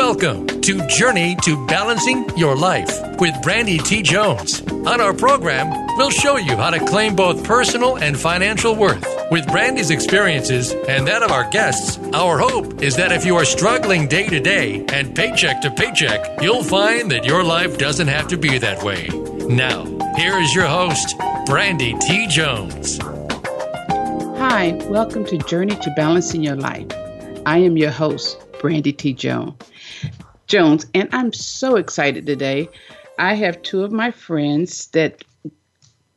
Welcome to Journey to Balancing Your Life with Brandy T. Jones. On our program, we'll show you how to claim both personal and financial worth. With Brandy's experiences and that of our guests, our hope is that if you are struggling day to day and paycheck to paycheck, you'll find that your life doesn't have to be that way. Now, here is your host, Brandy T. Jones. Hi, welcome to Journey to Balancing Your Life. I am your host, Brandy T. Jones. Jones, and I'm so excited today. I have two of my friends that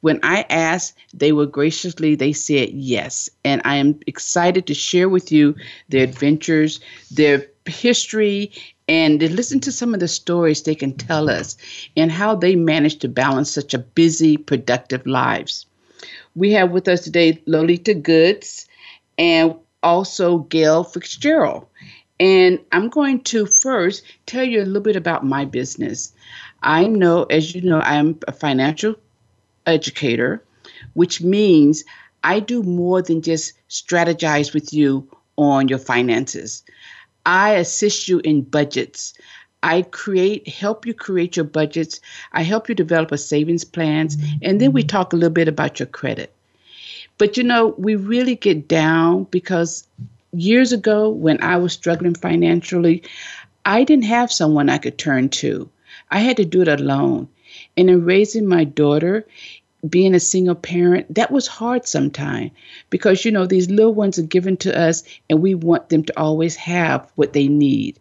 when I asked, they were graciously, they said yes. And I am excited to share with you their adventures, their history, and to listen to some of the stories they can tell us and how they manage to balance such a busy, productive lives. We have with us today Lolita Goods and also Gale Fitzgerald. And I'm going to first tell you a little bit about my business. I know, as you know, I'm a financial educator, which means I do more than just strategize with you on your finances. I assist you in budgets. I create, help you create your budgets. I help you develop a savings plans, and then we mm-hmm. talk a little bit about your credit. But you know, we really get down because years ago when I was struggling financially, I didn't have someone I could turn to. I had to do it alone. And in raising my daughter, being a single parent, that was hard sometimes because, you know, these little ones are given to us and we want them to always have what they need.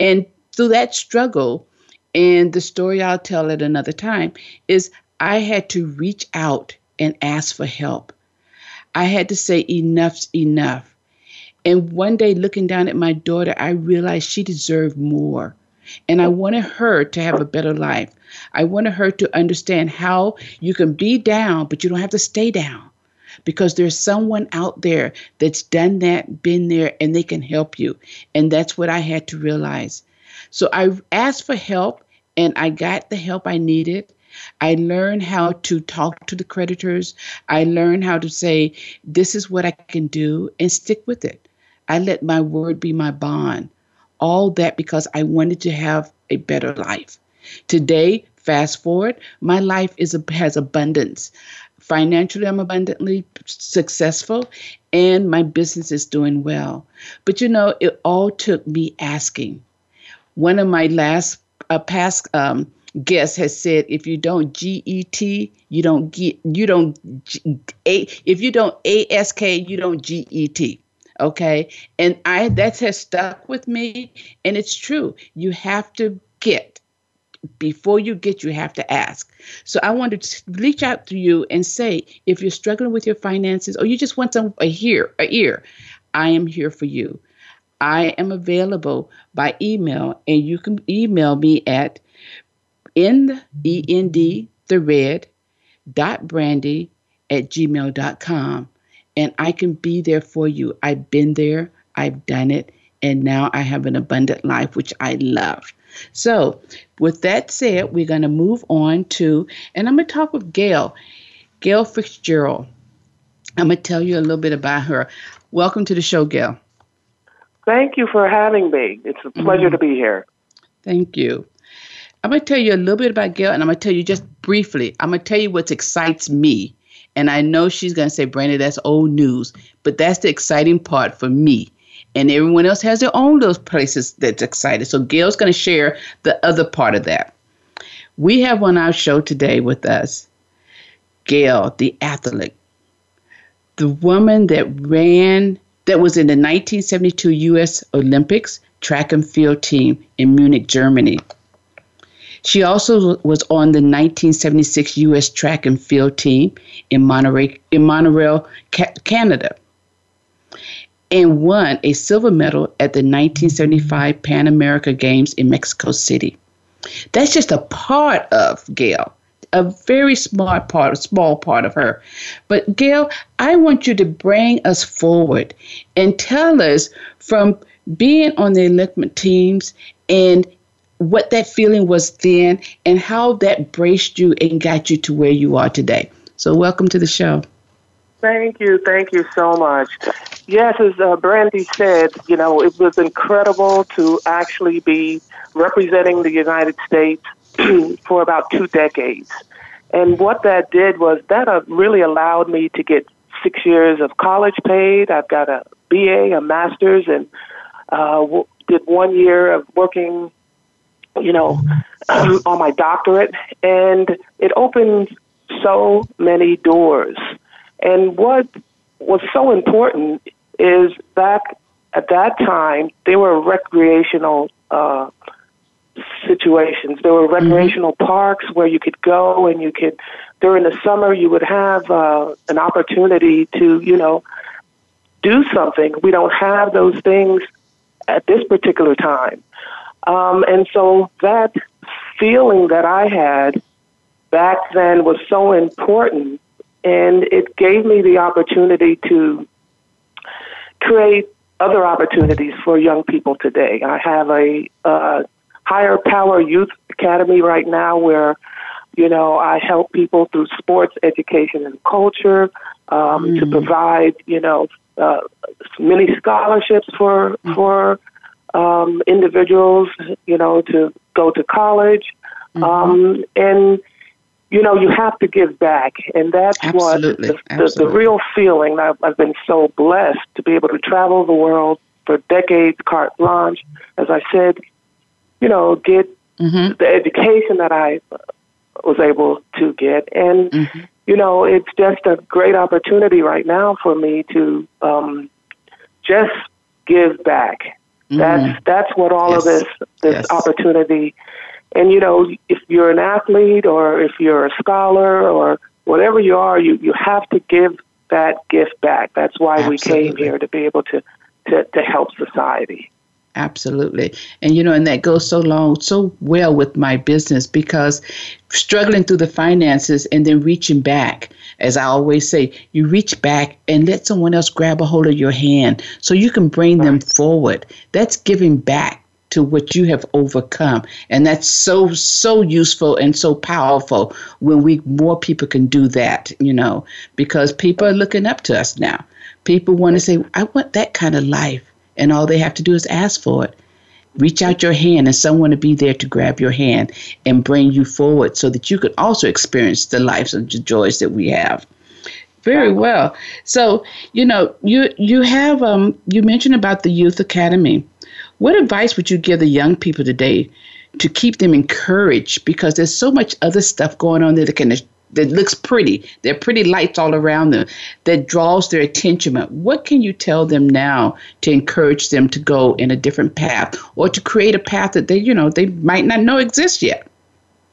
And through that struggle, and the story I'll tell at another time, is I had to reach out and ask for help. I had to say, enough's enough. And one day, looking down at my daughter, I realized she deserved more. And I wanted her to have a better life. I wanted her to understand how you can be down, but you don't have to stay down because there's someone out there that's done that, been there, and they can help you. And that's what I had to realize. So I asked for help and I got the help I needed. I learned how to talk to the creditors. I learned how to say, this is what I can do and stick with it. I let my word be my bond. All that because I wanted to have a better life. Today, fast forward, my life is has abundance. Financially, I'm abundantly successful and my business is doing well. But you know, it all took me asking. One of my last uh, past um, guests has said, if you don't GET, you don't get, you don't, A, if you don't ASK, you don't GET okay? And i that has stuck with me and it's true. You have to get before you get you have to ask. So i want to reach out to you and say if you're struggling with your finances or you just want some a ear a ear i am here for you. I am available by email and you can email me at end the red dot brandy at gmail.com and I can be there for you. I've been there, I've done it, and now I have an abundant life, which I love. So, with that said, we're going to move on to, and I'm going to talk with Gale, Gale Fitzgerald. I'm going to tell you a little bit about her. Welcome to the show, Gale. Thank you for having me. It's a pleasure mm-hmm. to be here. Thank you. I'm going to tell you a little bit about Gale, and I'm going to tell you just briefly. I'm going to tell you what excites me and I know she's going to say, Brandy, that's old news. But that's the exciting part for me. And everyone else has their own little places that's excited. So Gale's going to share the other part of that. We have on our show today with us Gale, the athlete, the woman that ran, that was in the 1972 U.S. Olympics track and field team in Munich, Germany. She also was on the 1976 U.S. track and field team in Montreal, in Canada, and won a silver medal at the 1975 Pan America Games in Mexico City. That's just a part of Gale, a very smart part, a small part of her. But Gale, I want you to bring us forward and tell us from being on the Olympic teams and what that feeling was then and how that braced you and got you to where you are today. So, welcome to the show. Thank you. Thank you so much. yes, as uh, Brandy said, you know, it was incredible to actually be representing the United States for about two decades. And what that did was that uh, really allowed me to get six years of college paid. I've got a BA, a master's, and uh, w- did one year of working, you know, um, on my doctorate. And it opened so many doors. And what was so important is back at that time, there were recreational uh, situations. There were mm-hmm. recreational mm-hmm. parks where you could go and you could, during the summer, you would have uh, an opportunity to, you know, do something. We don't have those things at this particular time. Um, and so that feeling that I had back then was so important, and it gave me the opportunity to create other opportunities for young people today. I have a uh, higher power youth academy right now where you know I help people through sports education and culture um, mm. to provide you know uh, many scholarships for mm. for um, individuals you know to go to college mm-hmm. um, and you know, you have to give back. And that's Absolutely. what the, the, the, real feeling. I've, I've been so blessed to be able to travel the world for decades, carte blanche. As I said, you know, get mm-hmm. the education that I was able to get. And, mm-hmm. you know, it's just a great opportunity right now for me to um, just give back. Mm-hmm. That's that's what all yes. of this this yes. opportunity and you know, if you're an athlete or if you're a scholar or whatever you are, you you have to give that gift back. That's why Absolutely. we came here to be able to, to to help society. Absolutely. And you know, and that goes so long, so well with my business because struggling through the finances and then reaching back, as I always say, you reach back and let someone else grab a hold of your hand so you can bring right. them forward. That's giving back to what you have overcome and that's so so useful and so powerful when we more people can do that you know because people are looking up to us now people want to say i want that kind of life and all they have to do is ask for it reach out your hand and someone to be there to grab your hand and bring you forward so that you can also experience the lives and the joys that we have. Very well. So you know you you have um you mentioned about the youth academy. What advice would you give the young people today to keep them encouraged? Because there's so much other stuff going on there that can that looks pretty. There are pretty lights all around them that draws their attention. But what can you tell them now to encourage them to go in a different path or to create a path that they, you know, they might not know exists yet?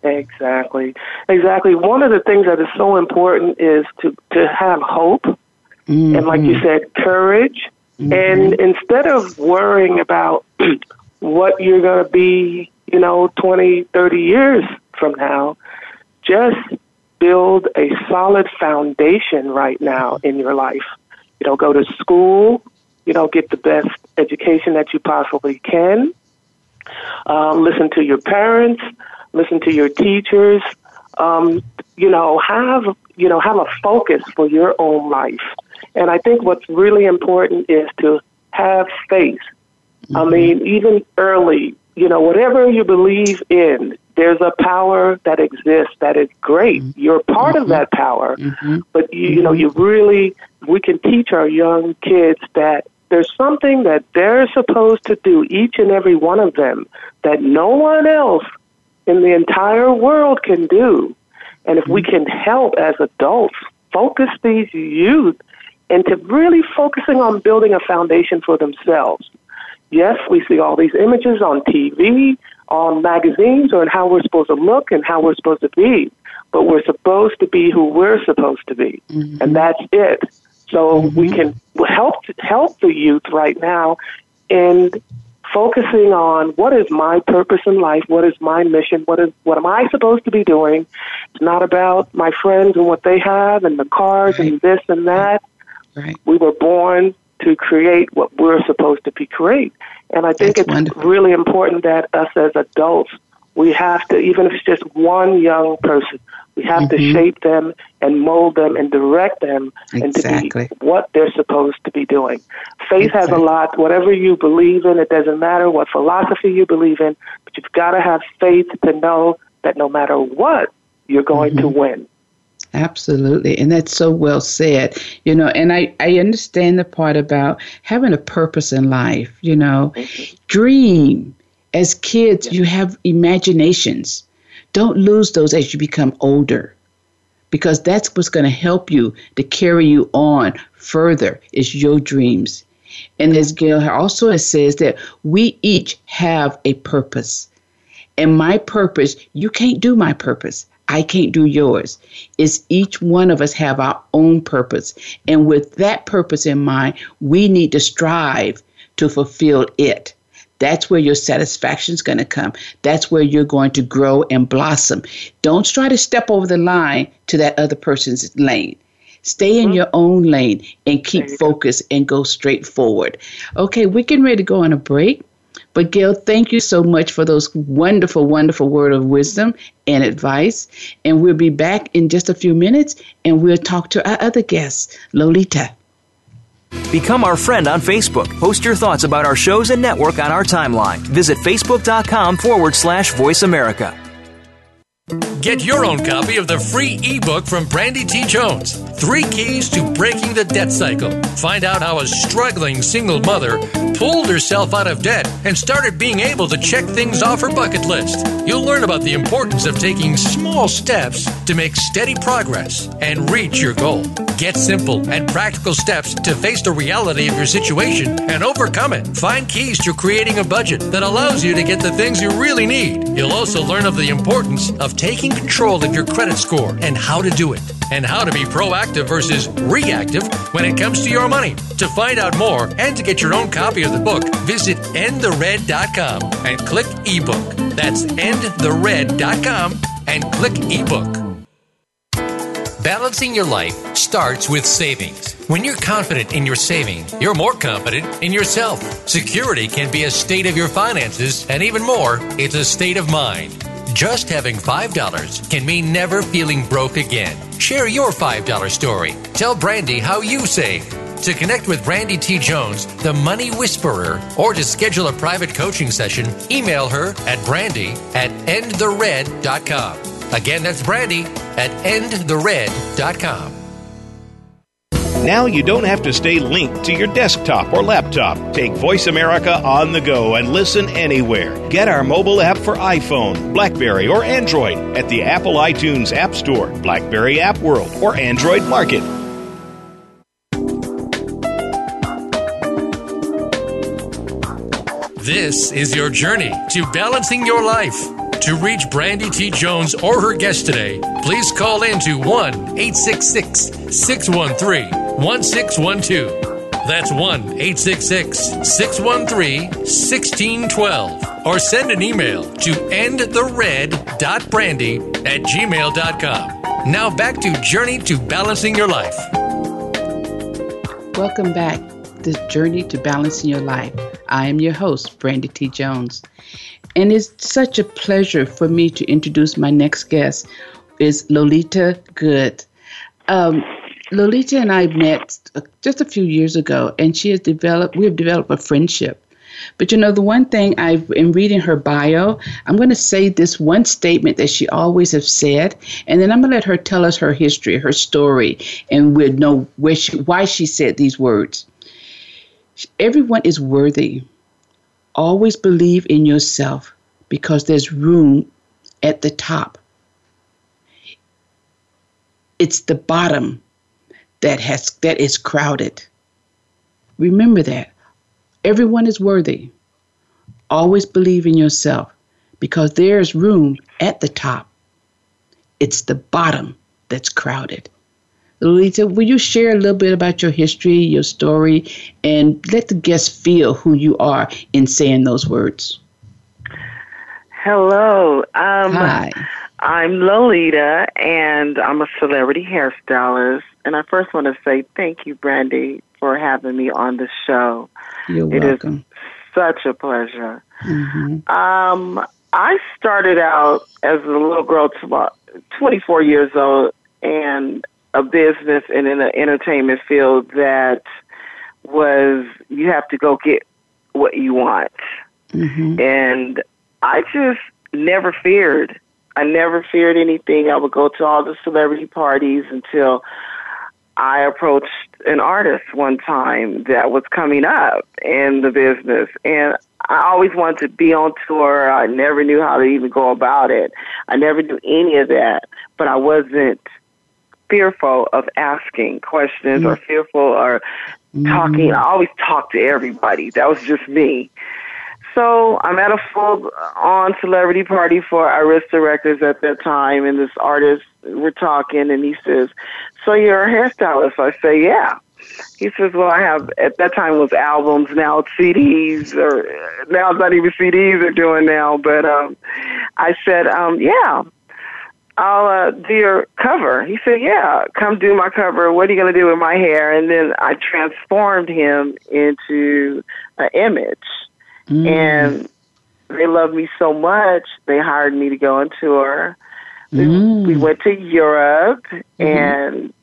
Exactly. Exactly. One of the things that is so important is to, to have hope. Mm-hmm. And like you said, courage Mm-hmm. And instead of worrying about what you're going to be, you know, 20, 30 years from now, just build a solid foundation right now in your life. You know, go to school, you know, get the best education that you possibly can. Um, listen to your parents, listen to your teachers. Um, you know, have you know have a focus for your own life. And I think what's really important is to have faith. Mm-hmm. I mean, even early, you know, whatever you believe in, there's a power that exists that is great. Mm-hmm. You're part mm-hmm. of that power, mm-hmm. but you, you know, you really, we can teach our young kids that there's something that they're supposed to do, each and every one of them, that no one else in the entire world can do. And if we mm-hmm. can help as adults focus these youth into really focusing on building a foundation for themselves. Yes, we see all these images on TV, on magazines, or in how we're supposed to look and how we're supposed to be, but we're supposed to be who we're supposed to be, mm-hmm. and that's it. So mm-hmm. we can help help the youth right now in focusing on what is my purpose in life, what is my mission, what is what am I supposed to be doing. It's not about my friends and what they have and the cars right. and this and that. Right. We were born to create what we're supposed to be create. And I think That's it's wonderful. really important that us as adults we have to, even if it's just one young person, we have mm-hmm. to shape them and mold them and direct them exactly. into be what they're supposed to be doing. Faith exactly. has a lot. Whatever you believe in, it doesn't matter what philosophy you believe in, but you've got to have faith to know that no matter what, you're going mm-hmm. to win. Absolutely. And that's so well said. You know, and I, I understand the part about having a purpose in life, you know. Mm-hmm. Dream. As kids, you have imaginations. Don't lose those as you become older because that's what's going to help you to carry you on further is your dreams. And as Gale also says that we each have a purpose. And my purpose, you can't do my purpose. I can't do yours. It's each one of us have our own purpose. And with that purpose in mind, we need to strive to fulfill it. That's where your satisfaction is going to come. That's where you're going to grow and blossom. Don't try to step over the line to that other person's lane. Stay in mm-hmm. your own lane and keep focused and go straight forward. Okay, we're getting ready to go on a break. But Gale, thank you so much for those wonderful, wonderful word of wisdom and advice. And we'll be back in just a few minutes and we'll talk to our other guest, Lolita. Become our friend on Facebook. Post your thoughts about our shows and network on our timeline. Visit facebook.com forward slash voice America. Get your own copy of the free ebook from Brandy T. Jones Three Keys to Breaking the Debt Cycle. Find out how a struggling single mother pulled herself out of debt and started being able to check things off her bucket list. You'll learn about the importance of taking small steps to make steady progress and reach your goal. Get simple and practical steps to face the reality of your situation and overcome it. Find keys to creating a budget that allows you to get the things you really need. You'll also learn of the importance of taking control of your credit score and how to do it, and how to be proactive versus reactive when it comes to your money. To find out more and to get your own copy of the book, visit endthered.com and click ebook. That's endthered.com and click ebook. Balancing your life starts with savings. When you're confident in your saving, you're more confident in yourself. Security can be a state of your finances, and even more, it's a state of mind. Just having $5 can mean never feeling broke again. Share your $5 story. Tell Brandy how you save. To connect with Brandy T. Jones, the Money Whisperer, or to schedule a private coaching session, email her at brandy at endthered.com. Again, that's brandy at endthered.com. Now you don't have to stay linked to your desktop or laptop. Take Voice America on the go and listen anywhere. Get our mobile app for iPhone, Blackberry, or Android at the Apple iTunes App Store, Blackberry App World, or Android Market. This is your journey to balancing your life. To reach Brandy T. Jones or her guest today, please call in to 1 866 613 1612. That's 1 866 613 1612. Or send an email to endthered.brandy at gmail.com. Now back to Journey to Balancing Your Life. Welcome back to Journey to Balancing Your Life. I am your host, Brandy T. Jones. And it's such a pleasure for me to introduce my next guest is Lolita Good. Um, Lolita and I met just a few years ago, and she has developed. We have developed a friendship. But you know, the one thing I've in reading her bio, I'm going to say this one statement that she always has said, and then I'm going to let her tell us her history, her story, and we'll know where she, why she said these words. Everyone is worthy. Always believe in yourself because there's room at the top. It's the bottom that has that is crowded. Remember that. Everyone is worthy. Always believe in yourself because there's room at the top. It's the bottom that's crowded. Lolita, will you share a little bit about your history, your story, and let the guests feel who you are in saying those words? Hello. Um, Hi. I'm Lolita, and I'm a celebrity hairstylist. And I first want to say thank you, Brandy, for having me on the show. You're it welcome. Is such a pleasure. Mm-hmm. Um, I started out as a little girl to 24 years old and a business and in the entertainment field that was you have to go get what you want. Mm-hmm. And I just never feared. I never feared anything. I would go to all the celebrity parties until I approached an artist one time that was coming up in the business and I always wanted to be on tour. I never knew how to even go about it. I never knew any of that, but I wasn't fearful of asking questions mm. or fearful or mm. talking. I always talked to everybody. That was just me. So I'm at a full on celebrity party for Arista Records at that time, and this artist, we're talking, and he says, So you're a hairstylist? I say, Yeah. He says, Well, I have, at that time was albums, now it's CDs, or now it's not even CDs they're doing now, but um, I said, um, Yeah. I'll uh, do your cover. He said, Yeah, come do my cover. What are you going to do with my hair? And then I transformed him into an image Mm. And they loved me so much, they hired me to go on tour. Mm. We, we went to Europe mm-hmm. and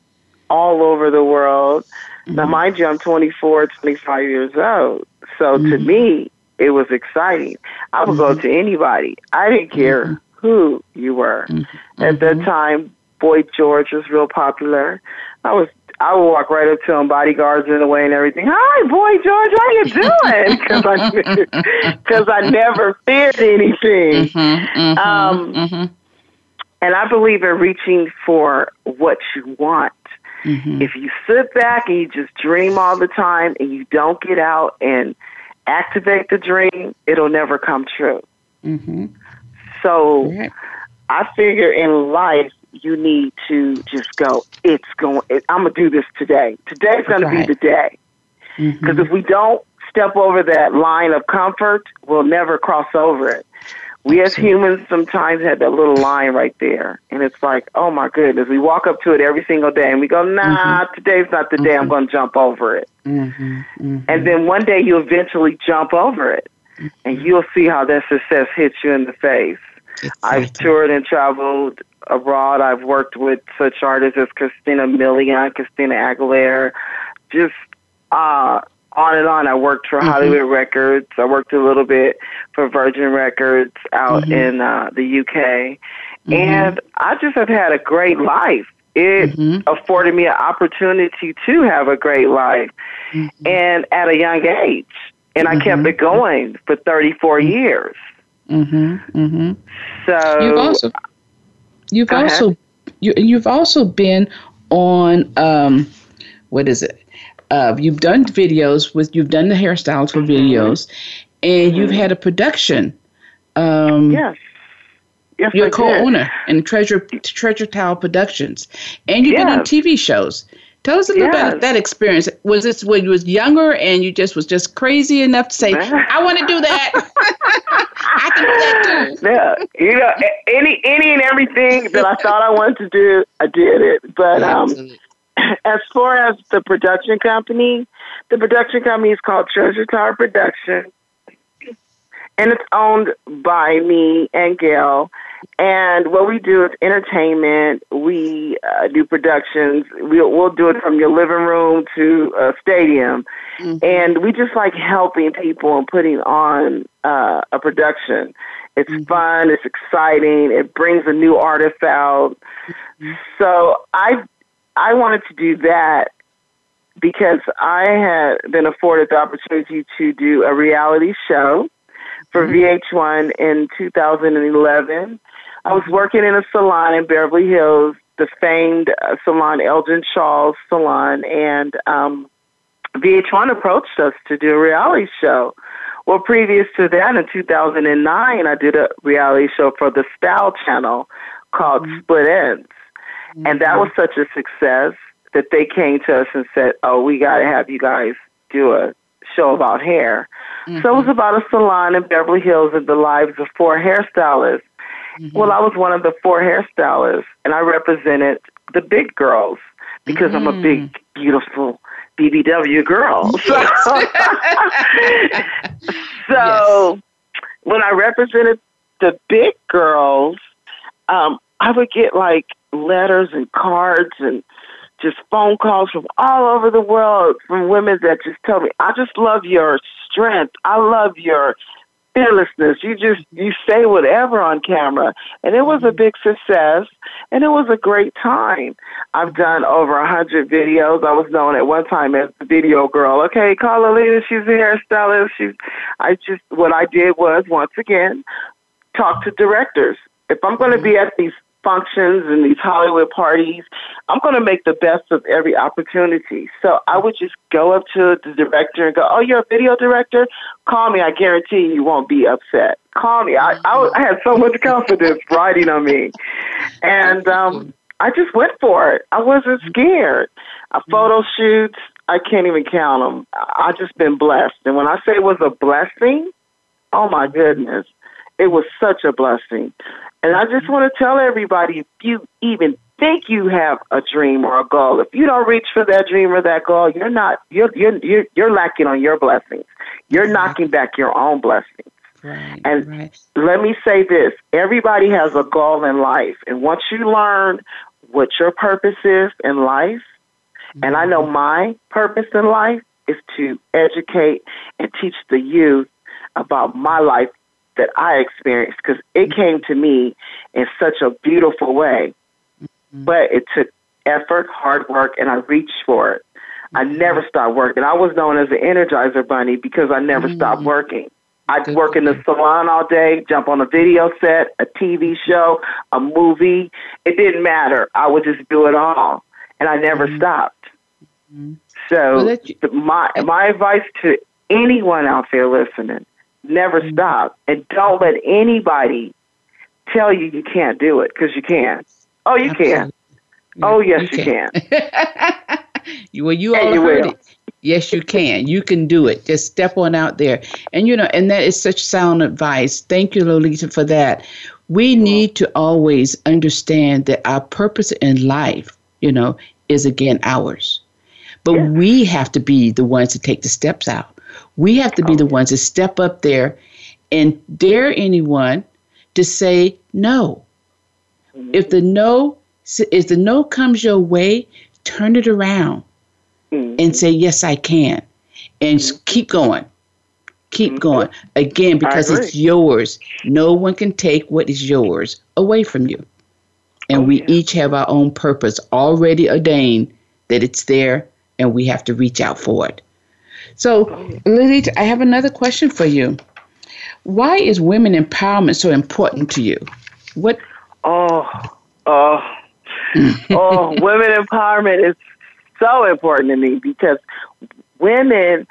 all over the world. Mm-hmm. Now, mind you, I'm 24, 25 years old. So mm-hmm. to me, it was exciting. I would go mm-hmm. to anybody. I didn't care mm-hmm. who you were. Mm-hmm. At that time, Boy George was real popular. I was I would walk right up to him, bodyguards in the way and everything. Hi, boy George, how you doing? Because I, cause I never feared anything. Mm-hmm, mm-hmm, um, mm-hmm. And I believe in reaching for what you want. Mm-hmm. If you sit back and you just dream all the time and you don't get out and activate the dream, it'll never come true. Mm-hmm. So I figure in life, you need to just go, it's going, it, I'm going to do this today. Today's going right. to be the day. Because mm-hmm. if we don't step over that line of comfort, we'll never cross over it. We as humans sometimes have that little line right there. And it's like, oh my goodness, we walk up to it every single day and we go, nah, mm-hmm. today's not the day I'm mm-hmm. going to jump over it. Mm-hmm. Mm-hmm. And then one day you eventually jump over it and you'll see how that success hits you in the face. I've toured and traveled abroad. I've worked with such artists as Christina Milian, Christina Aguilera, just uh, on and on. I worked for mm-hmm. Hollywood Records. I worked a little bit for Virgin Records out mm-hmm. in uh, the UK. Mm-hmm. And I just have had a great life. It mm-hmm. afforded me an opportunity to have a great life mm-hmm. and at a young age. And I kept mm-hmm. it going for 34 years. Mm-hmm. So you've also You've uh-huh. also you you've also been on um, what is it? Uh, you've done videos with you've done the hairstyles for mm-hmm. videos, and mm-hmm. you've had a production. Um, yes. Yes, you're co-owner in Treasure Treasure Towel Productions, and you've yes. been on TV shows. Tell us a little yes. about that experience. Was this when you was younger and you just was just crazy enough to say, "I want to do that. I can do that too." Yeah, you know, any any and everything that I thought I wanted to do, I did it. But um, as far as the production company, the production company is called Treasure Tower Production, and it's owned by me and Gale. And what we do is entertainment. We uh, do productions. We'll, we'll do it from your living room to a stadium. Mm-hmm. And we just like helping people and putting on uh, a production. It's mm-hmm. fun. It's exciting. It brings a new artist out. Mm-hmm. So I, I wanted to do that because I had been afforded the opportunity to do a reality show for mm-hmm. VH1 in 2011. I was working in a salon in Beverly Hills, the famed uh, salon Elgin Charles salon, and um, VH1 approached us to do a reality show. Well, previous to that, in 2009, I did a reality show for the Style Channel called mm-hmm. Split Ends. Mm-hmm. And that was such a success that they came to us and said, Oh, we got to have you guys do a show about hair. Mm-hmm. So it was about a salon in Beverly Hills and the lives of four hairstylists Mm-hmm. Well, I was one of the four hairstylists, and I represented the big girls because mm-hmm. I'm a big, mm. beautiful BBW girl. Yes. So, so yes. when I represented the big girls, um, I would get like letters and cards and just phone calls from all over the world from women that just tell me, I just love your strength. I love your fearlessness. You just you say whatever on camera, and it was a big success, and it was a great time. I've done over a hundred videos. I was known at one time as the video girl. Okay, call Lolita. She's a hairstylist. She's. I just what I did was once again talk to directors. If I'm going to be at these functions and these Hollywood parties. I'm going to make the best of every opportunity. So I would just go up to the director and go, "Oh, you're a video director? Call me. I guarantee you won't be upset. Call me." I I, I had so much confidence riding on me, and um, I just went for it. I wasn't scared. A photo shoots. I can't even count them. I just been blessed, and when I say it was a blessing, oh my goodness, it was such a blessing. And I just want to tell everybody if you even think you have a dream or a goal, if you don't reach for that dream or that goal, you're not you're you're you're, you're lacking on your blessings. You're knocking back your own blessings. Right, and right. let me say this everybody has a goal in life. And once you learn what your purpose is in life, mm-hmm. and I know my purpose in life is to educate and teach the youth about my life that I experienced because it mm-hmm. came to me in such a beautiful way. Mm-hmm. But it took effort, hard work, and I reached for it. I mm-hmm. never stopped working. I was known as the energizer bunny because I never mm-hmm. stopped working. I'd Good work in the salon all day, jump on a video set, a TV show, a movie. It didn't matter. I would just do it all, and I never mm-hmm. stopped. Mm-hmm. So well, you- my my advice to anyone out there listening Never mm-hmm. stop. And don't let anybody tell you you can't do it because you can. Oh, you Absolutely. can. Oh, yes, you, you can. can. well, you all you heard will. it. Yes, you can. You can do it. Just step on out there. And, you know, and that is such sound advice. Thank you, Lolita, for that. We need to always understand that our purpose in life, you know, is again ours. But yeah. we have to be the ones to take the steps out. We have to be the ones to step up there and dare anyone to say no. Mm-hmm. If the no if the no comes your way, turn it around mm-hmm. and say yes I can and mm-hmm. keep going. Keep mm-hmm. going. Again because it's yours. No one can take what is yours away from you. And oh, we yeah. each have our own purpose already ordained that it's there and we have to reach out for it. So, Lily, I have another question for you. Why is women empowerment so important to you? What? Oh, oh, oh, women empowerment is so important to me because women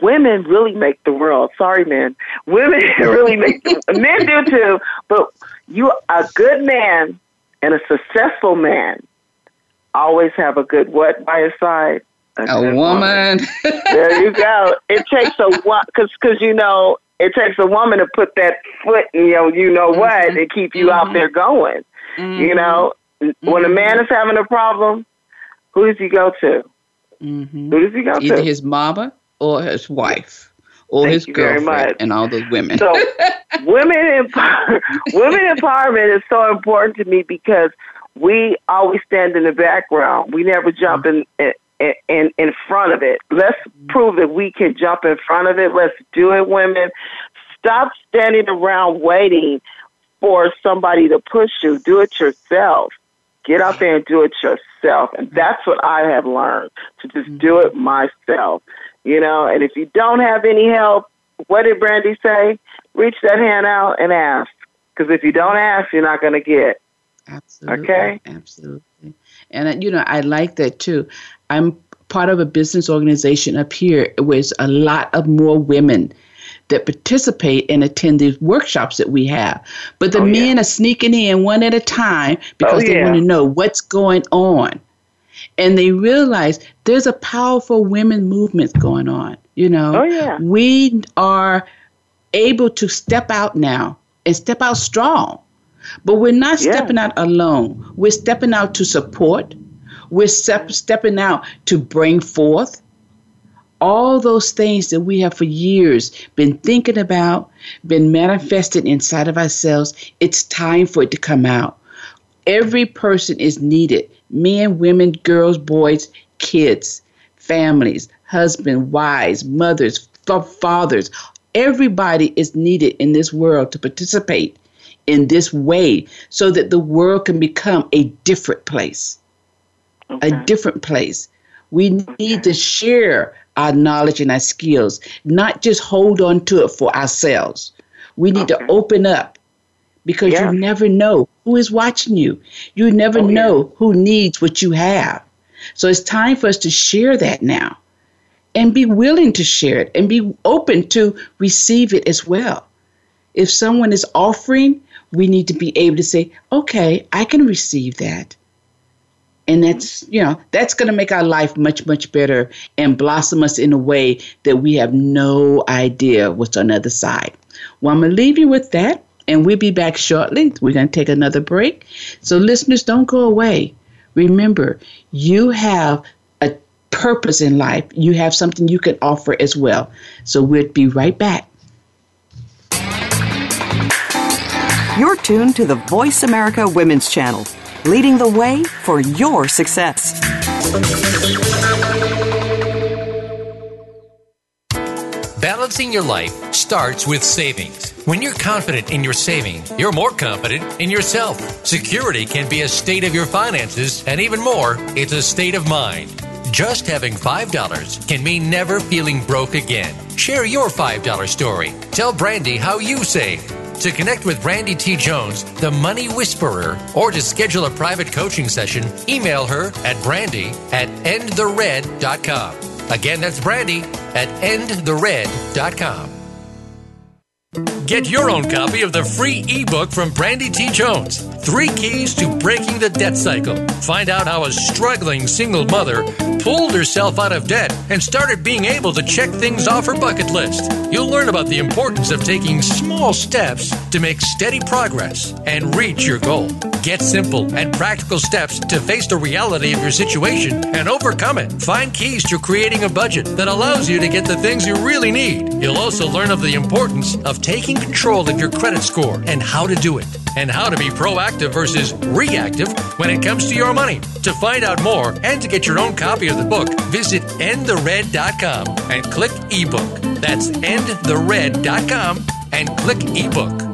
women really make the world. Sorry, men. Women really make the, men do too. But you, a good man and a successful man, always have a good what by his side? A, woman. woman. there you go. It takes a what? Because because you know it takes a woman to put that foot, you know, you know what, mm-hmm. and keep you mm-hmm. out there going. Mm-hmm. You know, when a mm-hmm. man is having a problem, who does he go to? Mm-hmm. Who does he go Either to? Either his mama or his wife or Thank his girlfriend and all those women. So, women empower- women empowerment is so important to me because we always stand in the background. We never jump in, in in front of it. Let's prove that we can jump in front of it. Let's do it, women. Stop standing around waiting for somebody to push you. Do it yourself. Get out there and do it yourself. And that's what I have learned to just do it myself. You know, and if you don't have any help, what did Brandy say? Reach that hand out and ask. Because if you don't ask, you're not going to get. Absolutely. Okay? Absolutely. And, uh, you know, I like that too. I'm part of a business organization up here with a lot of more women that participate and attend these workshops that we have. But the oh, men yeah. are sneaking in one at a time because oh, yeah. they want to know what's going on. And they realize there's a powerful women movement going on. You know, oh, yeah. we are able to step out now and step out strong. But we're not yeah. stepping out alone. We're stepping out to support, we're step, stepping out to bring forth all those things that we have for years been thinking about, been manifested inside of ourselves, it's time for it to come out. Every person is needed men, women, girls, boys, kids, families, husbands, wives, mothers, fathers. Everybody is needed in this world to participate in this way so that the world can become a different place. Okay. A different place. We need to share our knowledge and our skills, not just hold on to it for ourselves. We need okay. to open up because yeah. you never know who is watching you. You never oh, know yeah. who needs what you have. So it's time for us to share that now and be willing to share it and be open to receive it as well. If someone is offering, we need to be able to say, okay, I can receive that. And mm-hmm. that's, you know, that's going to make our life much, much better and blossom us in a way that we have no idea what's on the other side. Well, I'm going to leave you with that, and we'll be back shortly. We're going to take another break. So, listeners, don't go away. Remember, you have a purpose in life, you have something you can offer as well. So, we'll be right back. You're tuned to the Voice America Women's Channel, leading the way for your success. Balancing your life starts with savings. When you're confident in your savings, you're more confident in yourself. Security can be a state of your finances, and even more, it's a state of mind. Just having $5 can mean never feeling broke again. Share your $5 story. Tell Brandy how you save. To connect with Brandy T. Jones, the Money Whisperer, or to schedule a private coaching session, email her at brandy at endthered.com. Again, that's brandy at endthered.com. Get your own copy of the free ebook from Brandy T. Jones Three Keys to Breaking the Debt Cycle. Find out how a struggling single mother pulled herself out of debt and started being able to check things off her bucket list. You'll learn about the importance of taking small steps to make steady progress and reach your goal. Get simple and practical steps to face the reality of your situation and overcome it. Find keys to creating a budget that allows you to get the things you really need. You'll also learn of the importance of taking control of your credit score and how to do it, and how to be proactive versus reactive when it comes to your money. To find out more and to get your own copy of the book, visit endthered.com and click ebook. That's endthered.com and click ebook.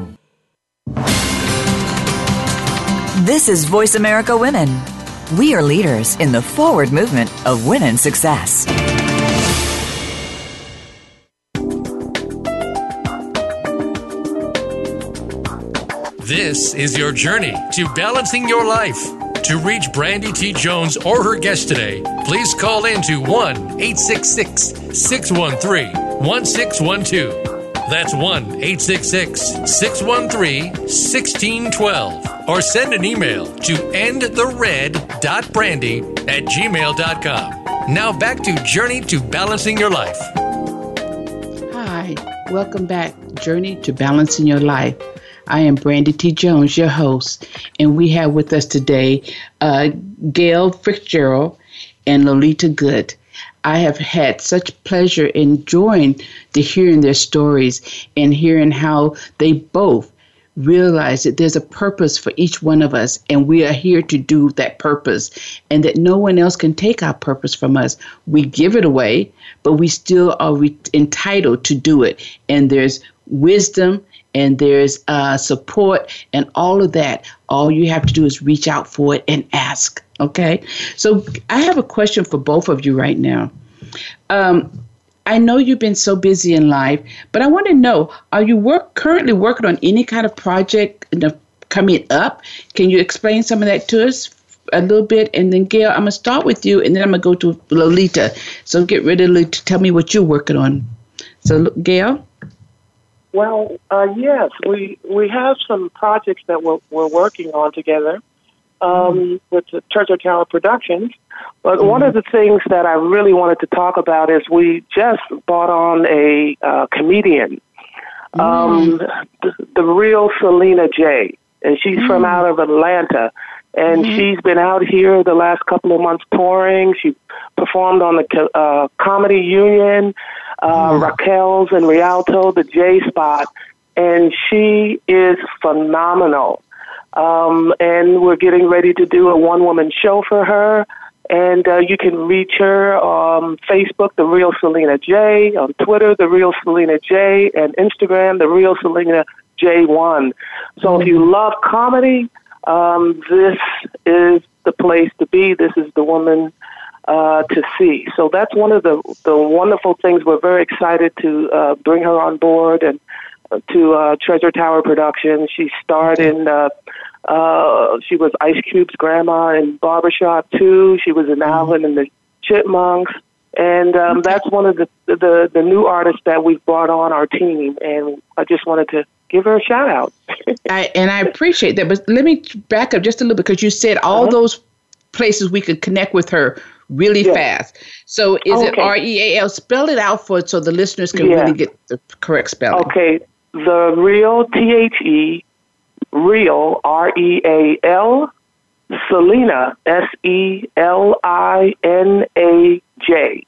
This is Voice America Women. We are leaders in the forward movement of women's success. This is your journey to balancing your life. To reach Brandy T. Jones or her guest today, please call in to 1 866 613 1612. That's 1 866 613 1612 or send an email to endthered.brandy at gmail.com. Now back to Journey to Balancing Your Life. Hi, welcome back, Journey to Balancing Your Life. I am Brandy T. Jones, your host, and we have with us today uh, Gale Fitzgerald and Lolita Good. I have had such pleasure enjoying the hearing their stories and hearing how they both realize that there's a purpose for each one of us and we are here to do that purpose and that no one else can take our purpose from us. We give it away, but we still are re- entitled to do it. And there's wisdom and there's uh, support and all of that. All you have to do is reach out for it and ask. Okay. So I have a question for both of you right now. Um, I know you've been so busy in life, but I want to know: Are you work currently working on any kind of project coming up? Can you explain some of that to us a little bit? And then, Gale, I'm gonna start with you, and then I'm gonna go to Lolita. So get ready to tell me what you're working on. So, Gale. Well, uh, yes, we we have some projects that we're, we're working on together um, with the Church of Talent Productions. But mm-hmm. one of the things that I really wanted to talk about is we just brought on a uh, comedian, um, mm. the, the, real Selena J, and she's mm. from out of Atlanta. And mm-hmm. she's been out here the last couple of months touring. She performed on the uh, Comedy Union, uh, mm-hmm. Raquel's and Rialto, the J Spot, and she is phenomenal. Um, and we're getting ready to do a one woman show for her. And uh, you can reach her on Facebook, The Real Selena J, on Twitter, The Real Selena J, and Instagram, The Real Selena J1. So if you mm-hmm. love comedy, um, this is the place to be. This is the woman uh, to see. So that's one of the the wonderful things. We're very excited to uh, bring her on board and uh, to uh, Treasure Tower Productions. She starred in. Uh, uh, she was Ice Cube's grandma in Barbershop 2. She was in mm-hmm. Alvin and the Chipmunks, and um, that's one of the, the the new artists that we've brought on our team. And I just wanted to give her a shout out. I, and I appreciate that. But let me back up just a little because you said all uh-huh. those places we could connect with her really yes. fast. So is okay. it R E A L? Spell it out for so the listeners can yeah. really get the correct spelling. Okay, the real T H E, real R E A L, Selina S E L I N A J.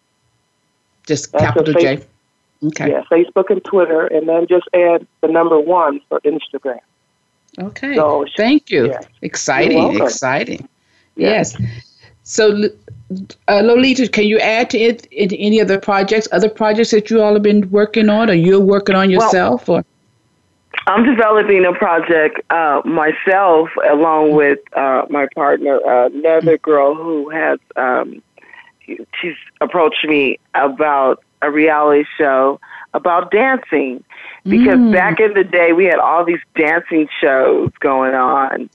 Just That's capital J. Okay. Yeah, Facebook and Twitter, and then just add the number one for Instagram. Okay. So, Thank you. Exciting. Exciting. Yeah. Yes. So, uh, Lolita, can you add to it any other projects, other projects that you all have been working on, or you're working on yourself, well, or? I'm developing a project uh, myself, along with uh, my partner, uh, another girl who has. Um, she's approached me about a reality show about dancing because mm. back in the day we had all these dancing shows going on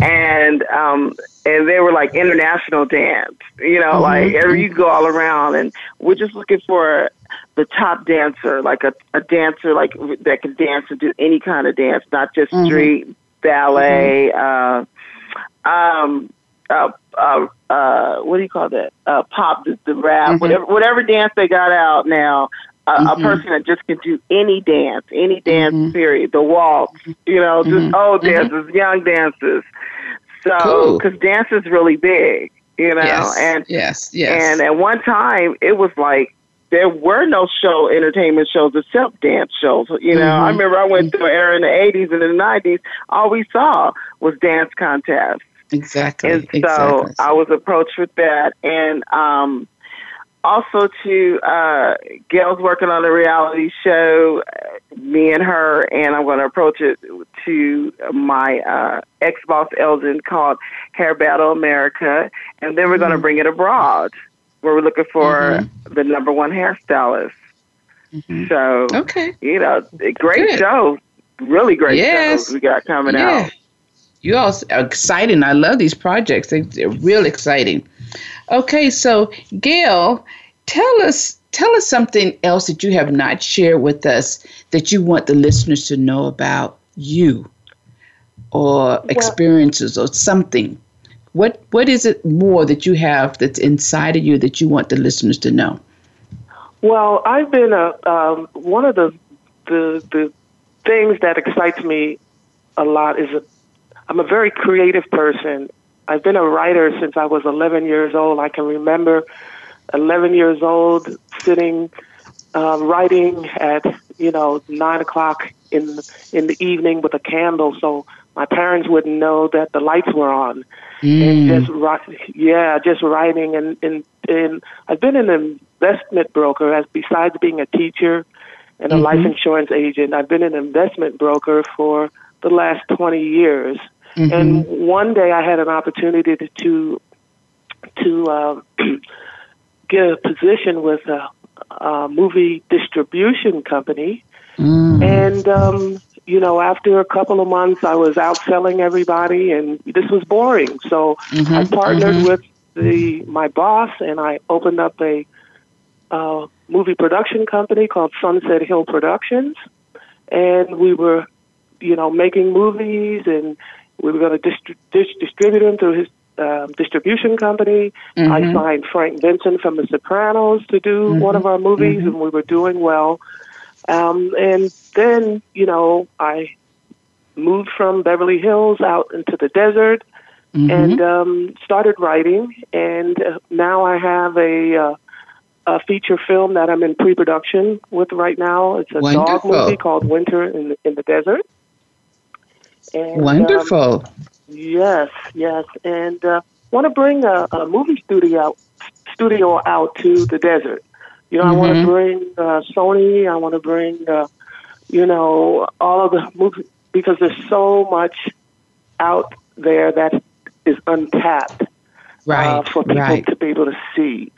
and um and they were like international dance you know mm-hmm. like every you go all around and we're just looking for the top dancer like a, a dancer like that can dance and do any kind of dance not just mm-hmm. street ballet mm-hmm. uh um uh, uh, uh, what do you call that? Uh, pop, the, the rap, mm-hmm. whatever, whatever dance they got out now. Uh, mm-hmm. A person that just can do any dance, any dance mm-hmm. period, the waltz, you know, just mm-hmm. old mm-hmm. dances, young dances. So, because cool. dance is really big, you know, yes. and yes, yes, and at one time it was like there were no show entertainment shows except dance shows. You know, mm-hmm. I remember I went through an era in the eighties and in the nineties. All we saw was dance contests. Exactly. And so exactly. I was approached with that. And um, also to uh, Gale's working on a reality show, me and her, and I'm going to approach it to my uh, ex boss Elgin called Hair Battle America, and then we're mm-hmm. going to bring it abroad, where we're looking for mm-hmm. the number one hairstylist. Mm-hmm. So, okay, you know, great Good. show, really great yes. shows we got coming yeah. out you all are exciting. I love these projects. They, they're real exciting. Okay, so Gale, tell us tell us something else that you have not shared with us that you want the listeners to know about you or experiences or something. What what is it more that you have that's inside of you that you want the listeners to know? Well, I've been a um, one of the the the things that excites me a lot is a I'm a very creative person. I've been a writer since I was 11 years old. I can remember 11 years old sitting uh, writing at you know nine o'clock in in the evening with a candle, so my parents wouldn't know that the lights were on. Mm. And just yeah, just writing and and and I've been an investment broker as besides being a teacher and a mm-hmm. life insurance agent. I've been an investment broker for the last 20 years. Mm-hmm. And one day I had an opportunity to to, to uh, get a position with a, a movie distribution company, mm. and um, you know, after a couple of months, I was outselling everybody, and this was boring. So mm-hmm. I partnered mm-hmm. with the my boss, and I opened up a uh, movie production company called Sunset Hill Productions, and we were, you know, making movies and we were going to distri- dis- distribute him through his um, distribution company. Mm-hmm. I signed Frank Vincent from The Sopranos to do mm-hmm. one of our movies, mm-hmm. and we were doing well. Um, and then, you know, I moved from Beverly Hills out into the desert mm-hmm. and um, started writing. And uh, now I have a, uh, a feature film that I'm in pre-production with right now. It's a Wonderful. dog movie called Winter in the, in the Desert. And, Wonderful. Um, yes, yes, and uh, want to bring a, a movie studio out, studio out to the desert. You know, mm-hmm. I want to bring uh, Sony. I want to bring, uh, you know, all of the movies because there's so much out there that is untapped uh, right, uh, for people right. to be able to see.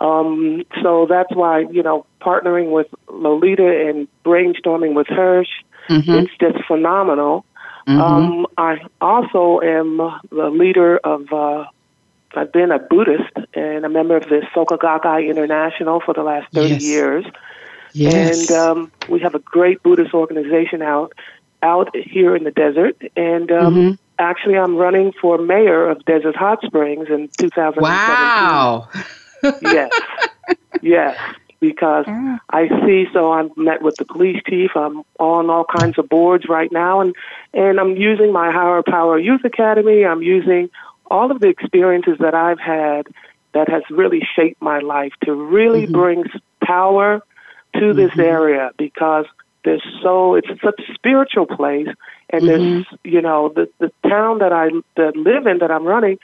Um, so that's why, you know, partnering with Lolita and brainstorming with Hirsch, mm-hmm. it's just phenomenal. Mm-hmm. Um, I also am the leader of, uh, I've been a Buddhist and a member of the Soka Gakkai International for the last 30 yes. years. Yes. And um, we have a great Buddhist organization out out here in the desert. And um, mm-hmm. actually, I'm running for mayor of Desert Hot Springs in 2017. Wow. yes. Yes. Because mm. I see, so I've met with the police chief. I'm on all kinds of boards right now, and and I'm using my Higher Power Youth Academy. I'm using all of the experiences that I've had that has really shaped my life to really mm-hmm. bring power to this mm-hmm. area because there's so it's such a spiritual place and mm-hmm. there's you know the the town that I that live in that I'm running,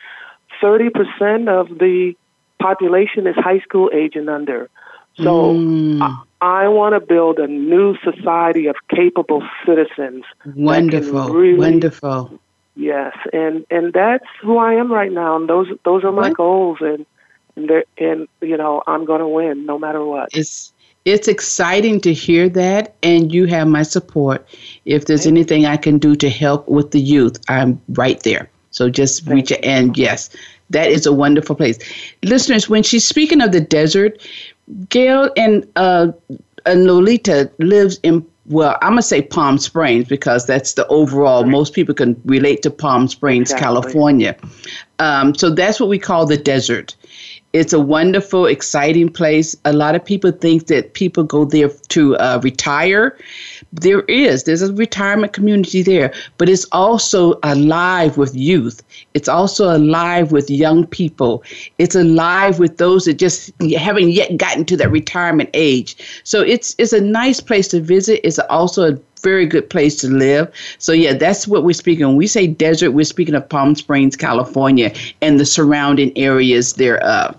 thirty percent of the population is high school age and under. So mm. I, I want to build a new society of capable citizens. Wonderful, really, wonderful. Yes, and and that's who I am right now, and those those are my what? goals, and and and you know I'm going to win no matter what. It's it's exciting to hear that, and you have my support. If there's Thank anything I can do to help with the youth, I'm right there. So just reach out, and yes, that is a wonderful place. Listeners, when she's speaking of the desert, Gale and uh, and Lolita lives in well, I'm gonna say Palm Springs because that's the overall. Most people can relate to Palm Springs, exactly. California. Um, so that's what we call the desert. It's a wonderful, exciting place. A lot of people think that people go there to uh, retire. There is. There's a retirement community there, but it's also alive with youth. It's also alive with young people. It's alive with those that just haven't yet gotten to that retirement age. So it's it's a nice place to visit. It's also a very good place to live. So yeah, that's what we're speaking. When we say desert, we're speaking of Palm Springs, California, and the surrounding areas thereof.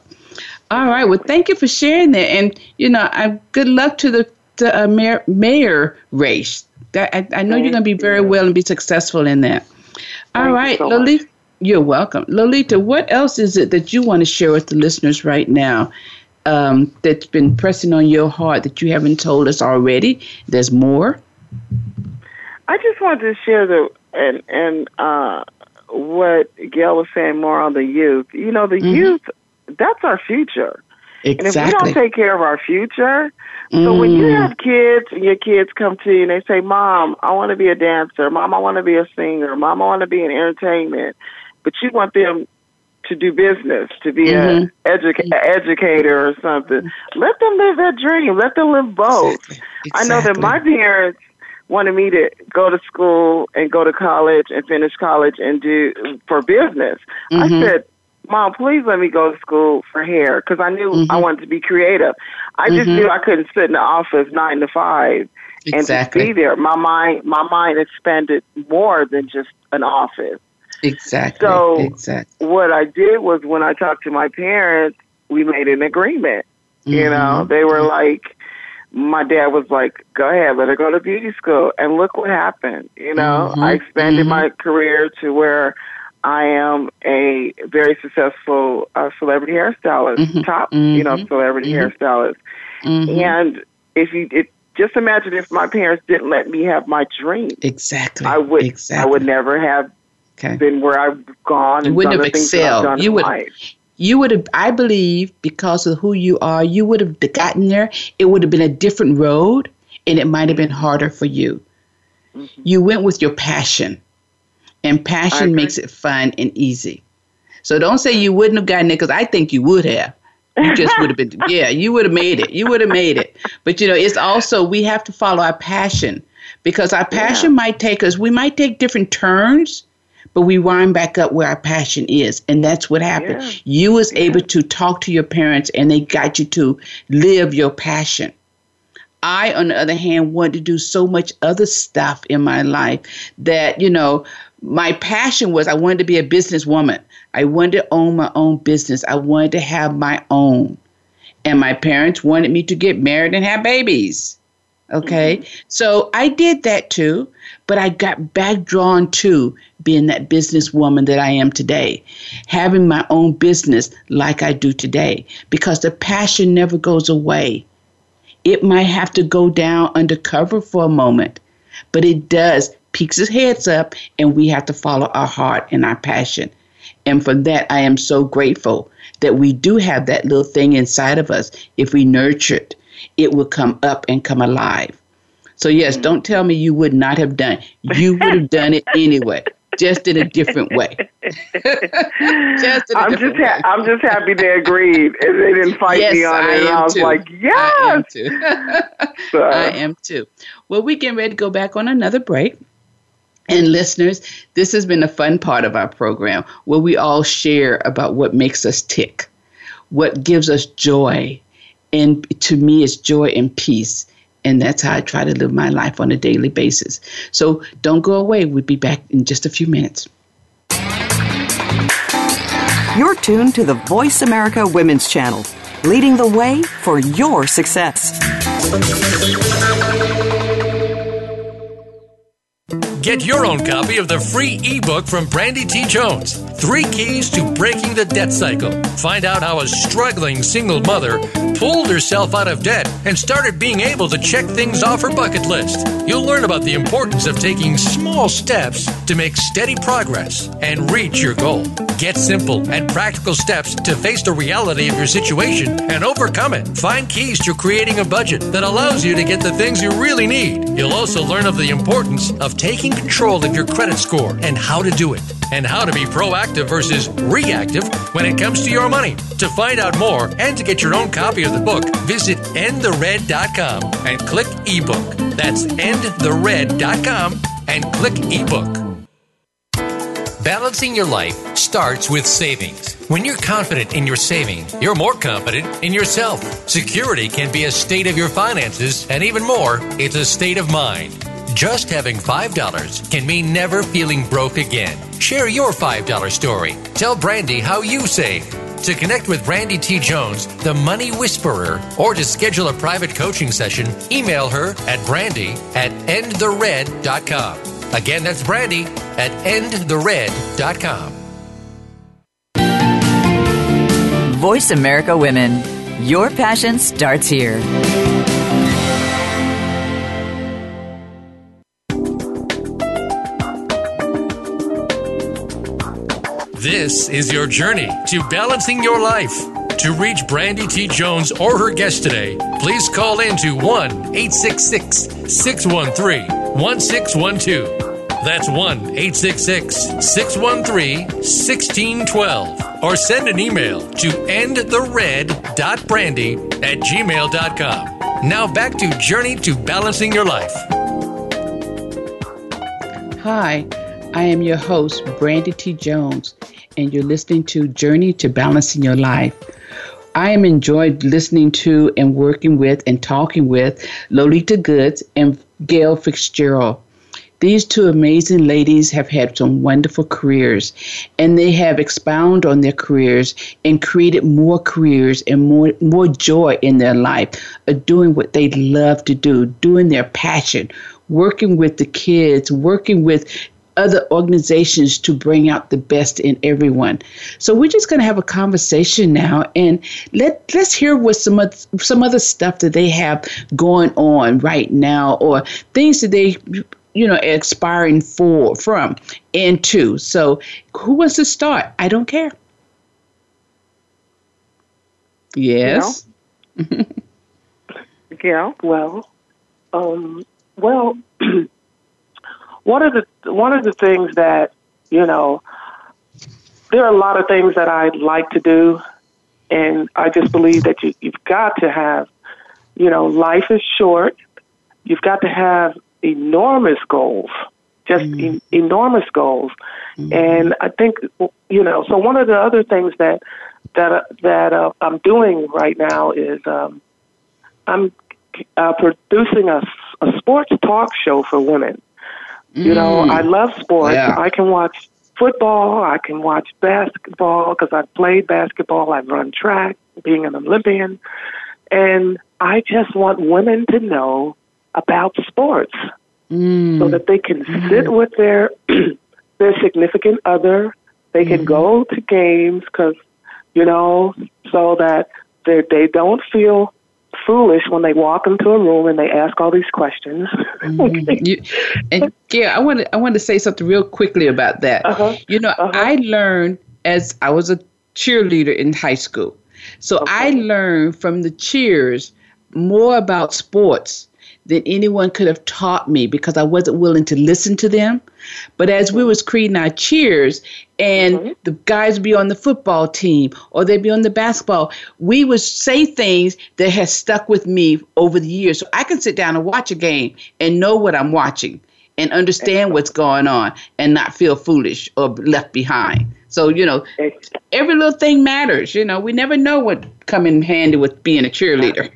All right. Well, thank you for sharing that, and you know, I good luck to the the uh, mayor, mayor race. That I, I know thank you're going to be very you. well and be successful in that. All right, you so Lolita. Much. You're welcome, Lolita. What else is it that you want to share with the listeners right now? Um, that's been pressing on your heart that you haven't told us already. There's more. I just wanted to share the and and uh, what Gale was saying more on the youth. You know, the mm-hmm. youth that's our future. Exactly. And if we don't take care of our future, mm. so when you have kids and your kids come to you and they say, "Mom, I want to be a dancer. Mom, I want to be a singer. Mom, I want to be in entertainment," but you want them to do business, to be mm-hmm. an educa- educator or something. Let them live that dream. Let them live both. Exactly. Exactly. I know that my parents wanted me to go to school and go to college and finish college and do for business. Mm-hmm. I said, Mom, please let me go to school for hair because I knew mm-hmm. I wanted to be creative. I just mm-hmm. knew I couldn't sit in the office nine to five exactly. and just be there. My mind, my mind expanded more than just an office. Exactly. So exactly. what I did was when I talked to my parents, we made an agreement. Mm-hmm. You know, they were like, my dad was like, "Go ahead, let her go to beauty school," and look what happened. You know, I mm-hmm. expanded mm-hmm. my career to where I am a very successful uh, celebrity hairstylist, mm-hmm. top, mm-hmm. you know, mm-hmm. celebrity mm-hmm. hairstylist. Mm-hmm. And if you it, just imagine if my parents didn't let me have my dream, exactly, I would, exactly. I would never have okay. been where I've gone. You and wouldn't have excelled. You would. You would have, I believe, because of who you are, you would have gotten there. It would have been a different road, and it might have been harder for you. Mm-hmm. You went with your passion and passion makes it fun and easy. So don't say you wouldn't have gotten it because I think you would have. You just would have been, yeah, you would have made it. You would have made it. But you know, it's also, we have to follow our passion because our passion yeah. might take us, we might take different turns, but we wind back up where our passion is and that's what happened yeah. you was yeah. able to talk to your parents and they got you to live your passion i on the other hand wanted to do so much other stuff in my life that you know my passion was i wanted to be a businesswoman i wanted to own my own business i wanted to have my own and my parents wanted me to get married and have babies Okay. Mm-hmm. So I did that too, but I got back drawn to being that businesswoman that I am today, having my own business like I do today, because the passion never goes away. It might have to go down undercover for a moment, but it does peeks his heads up, and we have to follow our heart and our passion. And for that, I am so grateful that we do have that little thing inside of us if we nurture it it will come up and come alive. So, yes, mm. don't tell me you would not have done. You would have done it anyway, just in a different way. just I'm just ha- I'm just happy they agreed and they didn't fight yes, me on I it. And I was too. like, yes. I am too. so. I am too. Well, we getting ready to go back on another break. And listeners, this has been a fun part of our program where we all share about what makes us tick, what gives us joy, and to me, it's joy and peace. And that's how I try to live my life on a daily basis. So don't go away. We'll be back in just a few minutes. You're tuned to the Voice America Women's Channel, leading the way for your success. Get your own copy of the free ebook from Brandy T. Jones Three Keys to Breaking the Debt Cycle. Find out how a struggling single mother pulled herself out of debt and started being able to check things off her bucket list. You'll learn about the importance of taking small steps to make steady progress and reach your goal. Get simple and practical steps to face the reality of your situation and overcome it. Find keys to creating a budget that allows you to get the things you really need. You'll also learn of the importance of taking control of your credit score and how to do it, and how to be proactive versus reactive when it comes to your money. To find out more and to get your own copy of the book, visit endthered.com and click ebook. That's endthered.com and click ebook. Balancing your life starts with savings. When you're confident in your saving, you're more confident in yourself. Security can be a state of your finances, and even more, it's a state of mind. Just having $5 can mean never feeling broke again. Share your $5 story. Tell Brandy how you save. To connect with Brandy T. Jones, the Money Whisperer, or to schedule a private coaching session, email her at brandy at endthered.com. Again, that's brandy at endthered.com. Voice America Women. Your passion starts here. This is your journey to balancing your life. To reach Brandy T. Jones or her guest today, please call in to 1 866 613 1612. That's 1 866 613 1612. Or send an email to endthered.brandy at gmail.com. Now back to Journey to Balancing Your Life. Hi, I am your host, Brandy T. Jones and you're listening to Journey to Balancing Your Life. I am enjoyed listening to and working with and talking with Lolita Goods and Gale Fitzgerald. These two amazing ladies have had some wonderful careers and they have expounded on their careers and created more careers and more more joy in their life of doing what they love to do, doing their passion, working with the kids, working with other organizations to bring out the best in everyone. So we're just going to have a conversation now, and let let's hear what some of, some other stuff that they have going on right now, or things that they you know expiring for from and to. So who wants to start? I don't care. Yes. Yeah. Well. Um, well. one of the one of the things that you know there are a lot of things that I like to do, and I just believe that you, you've got to have, you know, life is short. You've got to have enormous goals, just mm-hmm. e- enormous goals. Mm-hmm. And I think you know. So one of the other things that that uh, that uh, I'm doing right now is um, I'm uh, producing a, a sports talk show for women. Mm. You know, mm. I love sports. Yeah. I can watch football. I can watch basketball because I've played basketball. I've run track, being an Olympian, and I just want women to know about sports mm. so that they can mm. sit with their their significant other. They can mm. go to games because you know, so that they they don't feel foolish when they walk into a room and they ask all these questions. mm-hmm. you, and yeah, I want to I want to say something real quickly about that. Uh-huh. You know, uh-huh. I learned as I was a cheerleader in high school, so okay. I learned from the cheers more about sports than anyone could have taught me because I wasn't willing to listen to them. But as we was creating our cheers and mm-hmm. the guys would be on the football team or they'd be on the basketball, we would say things that has stuck with me over the years. So I can sit down and watch a game and know what I'm watching and understand what's going on and not feel foolish or left behind. So, you know, every little thing matters. You know, we never know what come in handy with being a cheerleader.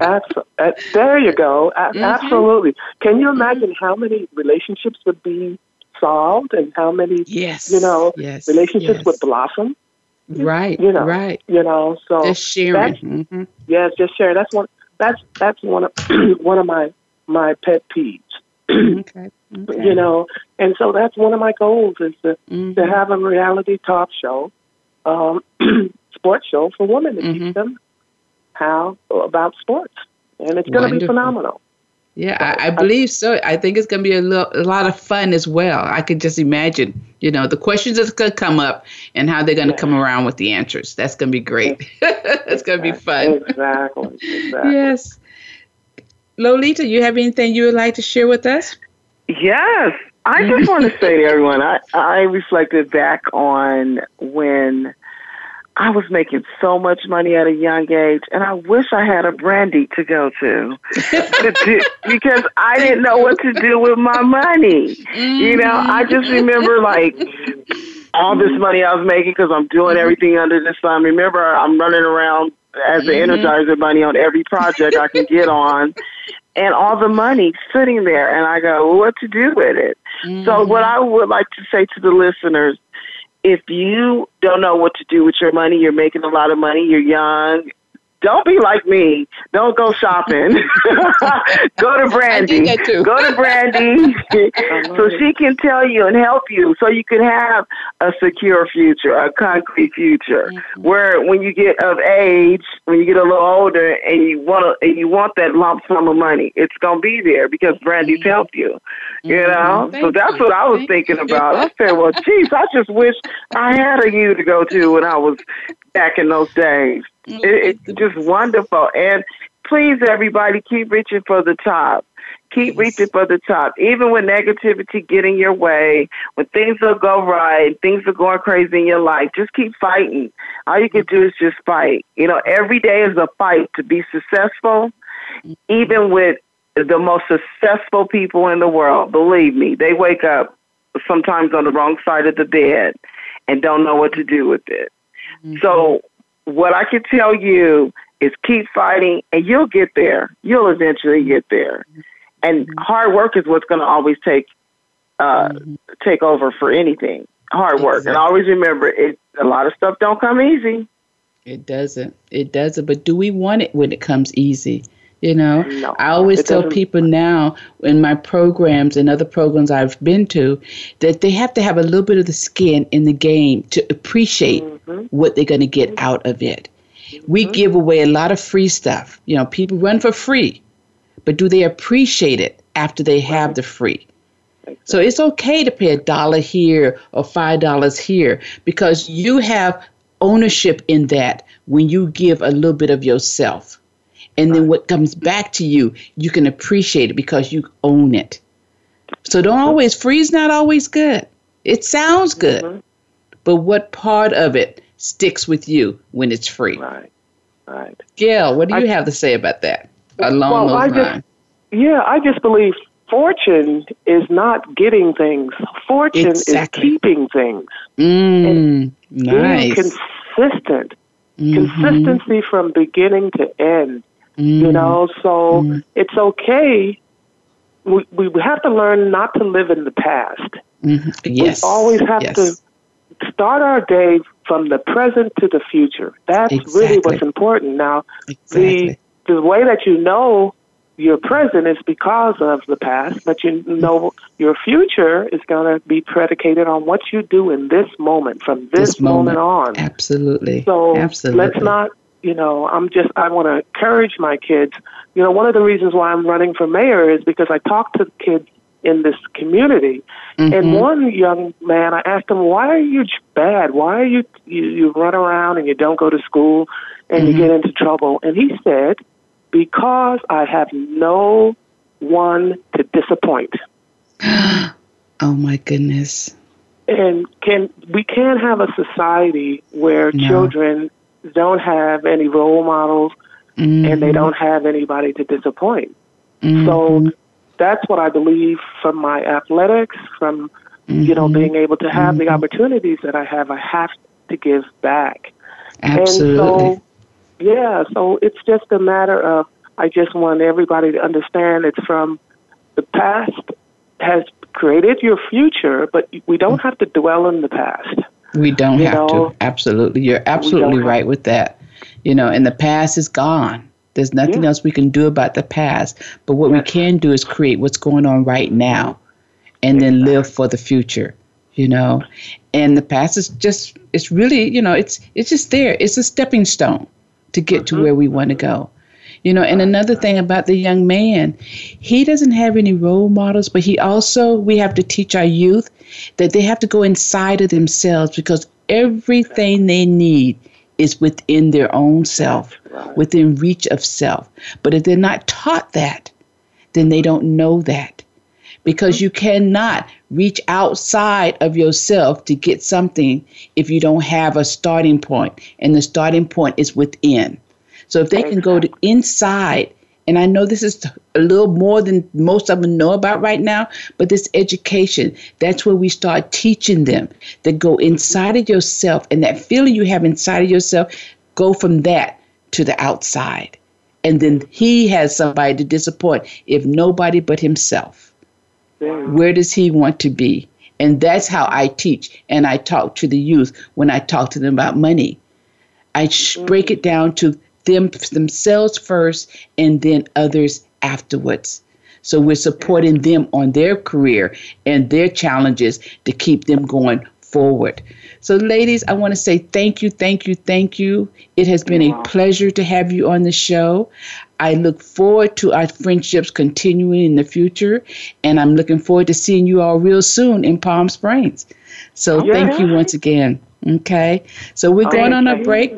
Absolutely. Uh, there you go. Mm-hmm. Absolutely. Can you imagine how many relationships would be solved and how many, yes, you know, yes, relationships yes. would blossom? Right. You know, right. You know, so just sharing. Mm-hmm. Yes, just sharing. That's one. That's that's one of one of my my pet peeves. okay. Okay. You know, and so that's one of my goals is to mm-hmm. to have a reality talk show, um, sports show for women to mm-hmm. teach them how about sports, and it's going to be phenomenal. Yeah, I, I, believe so. I think it's going to be a, lo- a lot of fun as well. I could just imagine, you know, the questions that's going to come up and how they're going to yeah. come around with the answers. That's going to be great. it's going to be fun. Exactly. exactly. yes. Lolita, you have anything you would like to share with us? Yes. I just want to say to everyone, I, I reflected back on when I was making so much money at a young age, and I wish I had a brandy to go to, to do, because I didn't know what to do with my money. You know, I just remember like all this money I was making because I'm doing everything under the sun. Remember, I'm running around as the mm-hmm. Energizer Bunny on every project I can get on, and all the money sitting there. And I go, well, what to do with it? Mm-hmm. So, what I would like to say to the listeners if you don't know what to do with your money, you're making a lot of money, you're young, don't be like me. Don't go shopping. go to Brandy. Go to Brandy so she can tell you and help you so you can have a secure future, a concrete future. Mm-hmm. Where when you get of age, when you get a little older and you want to, and you want that lump sum of money, it's going to be there because Brandy's mm-hmm. helped you. You mm-hmm. know? so that's what I was Thank thinking you. about. I said, well, geez, I just wish I had a you to go to when I was back in those days. It, it's just wonderful. And please, everybody, keep reaching for the top. Keep yes. reaching for the top. Even when negativity get in your way, when things will go right, things are going crazy in your life, just keep fighting. All you can do is just fight. You know, every day is a fight to be successful, even with the most successful people in the world. Believe me, they wake up sometimes on the wrong side of the bed and don't know what to do with it. Mm-hmm. So what I can tell you is keep fighting and you'll get there. You'll eventually get there. And mm-hmm. hard work is what's going to always take uh, mm-hmm. take over for anything. Hard work. Exactly. And always remember it a lot of stuff don't come easy. It doesn't. It doesn't. But do we want it when it comes easy? You know, no, I always tell people now in my programs and other programs I've been to that they have to have a little bit of the skin in the game to appreciate mm-hmm. what they're going to get out of it. Mm-hmm. We give away a lot of free stuff. You know, people run for free, but do they appreciate it after they have right. the free? So it's okay to pay a dollar here or five dollars here because you have ownership in that when you give a little bit of yourself. And then what comes back to you, you can appreciate it because you own it. So don't always, free's not always good. It sounds good, mm-hmm. But what part of it sticks with you when it's free? Right, right. Gale, what do you I, have to say about that along well, those I lines? Just, yeah, I just believe fortune is not getting things. Fortune Exactly. is keeping things. Mm, nice. Being consistent. Mhm. Consistency from beginning to end. You Mm, know, so Mm. it's okay. We, we have to learn not to live in the past. mhm. Yes. We always have yes. to start our day from the present to the future. That's really what's important. Now, Exactly. the the way that you know your present is because of the past, but you know your future is going to be predicated on what you do in this moment, from this, This moment. on. Absolutely. So Absolutely. let's not, you know, I'm just, I want to encourage my kids. You know, one of the reasons why I'm running for mayor is because I talk to kids in this community. And Mhm. one young man, I asked him, "Why are you bad? Why are you you, you run around and you don't go to school and Mhm. you get into trouble?" And he said, "Because I have no one to disappoint." Oh my goodness. And can we can't have a society where No. children don't have any role models and they Mhm. don't have anybody to disappoint. So that's what I believe from my athletics, from you know Mhm. being able to have the Mhm. opportunities that I have. I have to give back. Absolutely. And so, yeah, so it's just a matter of I just want everybody to understand it's from the past has created your future, but we don't have to dwell in the past. We don't You have know, to. Absolutely. You're absolutely right with that. You know, and the past is gone. There's nothing Yeah. else we can do about the past. But what we Yes. can do is create what's going on right now and then live for the future, you know. And the past is just it's really, you know, it's it's just there. It's a stepping stone to get to mm-hmm. where we want to go. You know, and another thing about the young man, he doesn't have any role models, but he also, we have to teach our youth that they have to go inside of themselves because everything they need is within their own self, within reach of self. But if they're not taught that, then they don't know that. Because you cannot reach outside of yourself to get something if you don't have a starting point, and the starting point is within. So if they can go to inside, and I know this is a little more than most of them know about right now, but this education, that's where we start teaching them that go inside of yourself and that feeling you have inside of yourself, go from that to the outside. And then he has somebody to disappoint, if nobody but himself. Where does he want to be? And that's how I teach and I talk to the youth when I talk to them about money. I sh- mm. break it down to them themselves first and then others afterwards. So we're supporting them on their career and their challenges to keep them going forward. So, ladies, I want to say thank you, thank you, thank you. It has been a pleasure to have you on the show. I look forward to our friendships continuing in the future, and I'm looking forward to seeing you all real soon in Palm Springs. So, thank you once again. Okay, so we're going on a break.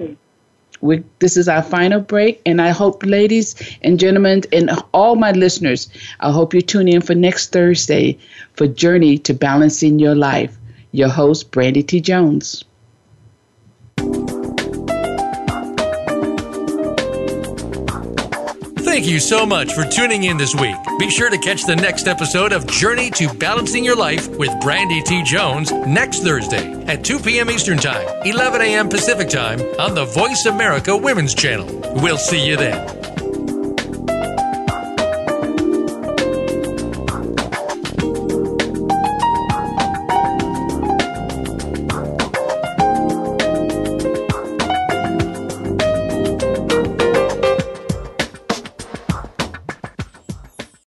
We, this is our final break, and I hope, ladies and gentlemen, and all my listeners, I hope you tune in for next Thursday for Journey to Balancing Your Life. Your host, Brandy T. Jones. Thank you so much for tuning in this week. Be sure to catch the next episode of Journey to Balancing Your Life with Brandy T. Jones next Thursday at 2 p.m. Eastern Time, 11 a.m. Pacific Time on the Voice America Women's Channel. We'll see you then.